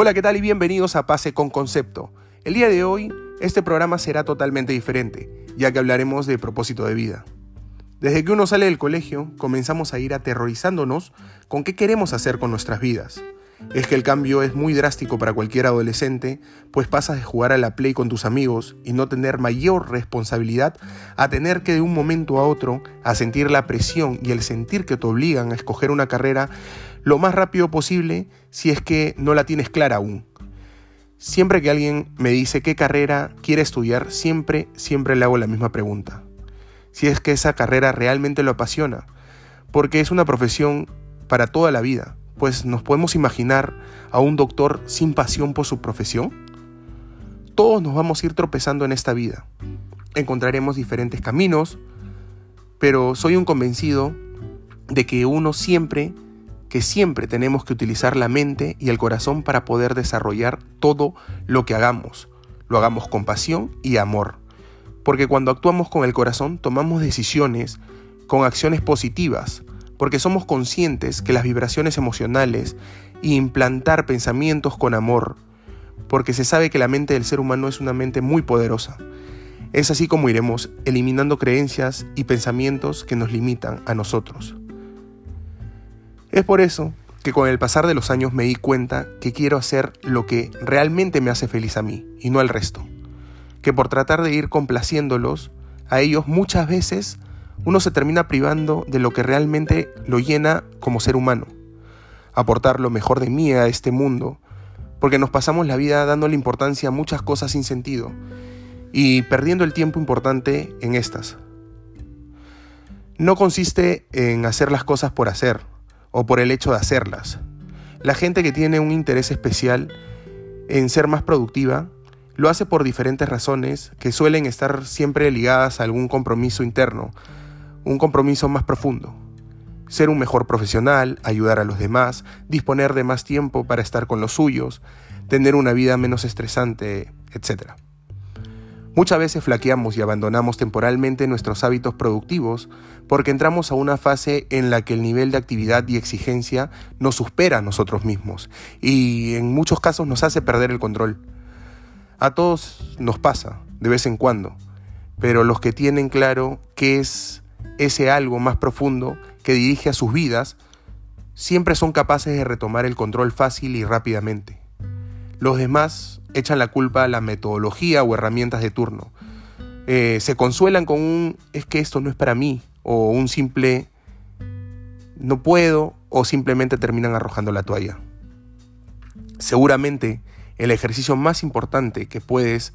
Hola, ¿qué tal y bienvenidos a Pase con Concepto? El día de hoy, este programa será totalmente diferente, ya que hablaremos de propósito de vida. Desde que uno sale del colegio, comenzamos a ir aterrorizándonos con qué queremos hacer con nuestras vidas. Es que el cambio es muy drástico para cualquier adolescente, pues pasas de jugar a la play con tus amigos y no tener mayor responsabilidad a tener que de un momento a otro a sentir la presión y el sentir que te obligan a escoger una carrera lo más rápido posible si es que no la tienes clara aún. Siempre que alguien me dice qué carrera quiere estudiar, siempre, siempre le hago la misma pregunta. Si es que esa carrera realmente lo apasiona, porque es una profesión para toda la vida, pues nos podemos imaginar a un doctor sin pasión por su profesión. Todos nos vamos a ir tropezando en esta vida. Encontraremos diferentes caminos, pero soy un convencido de que uno siempre que siempre tenemos que utilizar la mente y el corazón para poder desarrollar todo lo que hagamos. Lo hagamos con pasión y amor. Porque cuando actuamos con el corazón tomamos decisiones con acciones positivas, porque somos conscientes que las vibraciones emocionales y implantar pensamientos con amor, porque se sabe que la mente del ser humano es una mente muy poderosa. Es así como iremos eliminando creencias y pensamientos que nos limitan a nosotros. Es por eso que con el pasar de los años me di cuenta que quiero hacer lo que realmente me hace feliz a mí y no al resto. Que por tratar de ir complaciéndolos a ellos muchas veces uno se termina privando de lo que realmente lo llena como ser humano. Aportar lo mejor de mí a este mundo, porque nos pasamos la vida dándole importancia a muchas cosas sin sentido y perdiendo el tiempo importante en estas. No consiste en hacer las cosas por hacer, o por el hecho de hacerlas. La gente que tiene un interés especial en ser más productiva lo hace por diferentes razones que suelen estar siempre ligadas a algún compromiso interno, un compromiso más profundo. Ser un mejor profesional, ayudar a los demás, disponer de más tiempo para estar con los suyos, tener una vida menos estresante, etc. Muchas veces flaqueamos y abandonamos temporalmente nuestros hábitos productivos porque entramos a una fase en la que el nivel de actividad y exigencia nos supera a nosotros mismos y en muchos casos nos hace perder el control. A todos nos pasa, de vez en cuando, pero los que tienen claro qué es ese algo más profundo que dirige a sus vidas, siempre son capaces de retomar el control fácil y rápidamente. Los demás echan la culpa a la metodología o herramientas de turno. Eh, se consuelan con un es que esto no es para mí o un simple no puedo o simplemente terminan arrojando la toalla. Seguramente el ejercicio más importante que puedes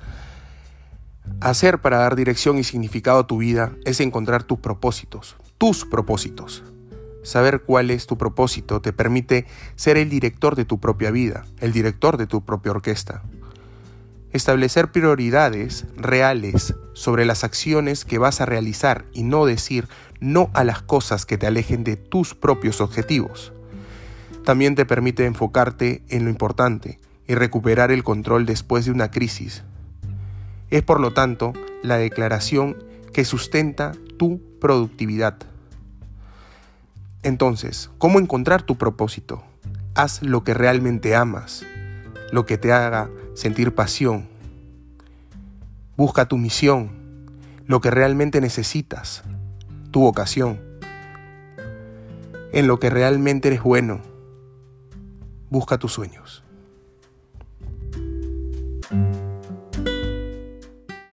hacer para dar dirección y significado a tu vida es encontrar tus propósitos, tus propósitos. Saber cuál es tu propósito te permite ser el director de tu propia vida, el director de tu propia orquesta. Establecer prioridades reales sobre las acciones que vas a realizar y no decir no a las cosas que te alejen de tus propios objetivos. También te permite enfocarte en lo importante y recuperar el control después de una crisis. Es por lo tanto la declaración que sustenta tu productividad. Entonces, ¿cómo encontrar tu propósito? Haz lo que realmente amas, lo que te haga sentir pasión. Busca tu misión, lo que realmente necesitas, tu vocación, en lo que realmente eres bueno. Busca tus sueños.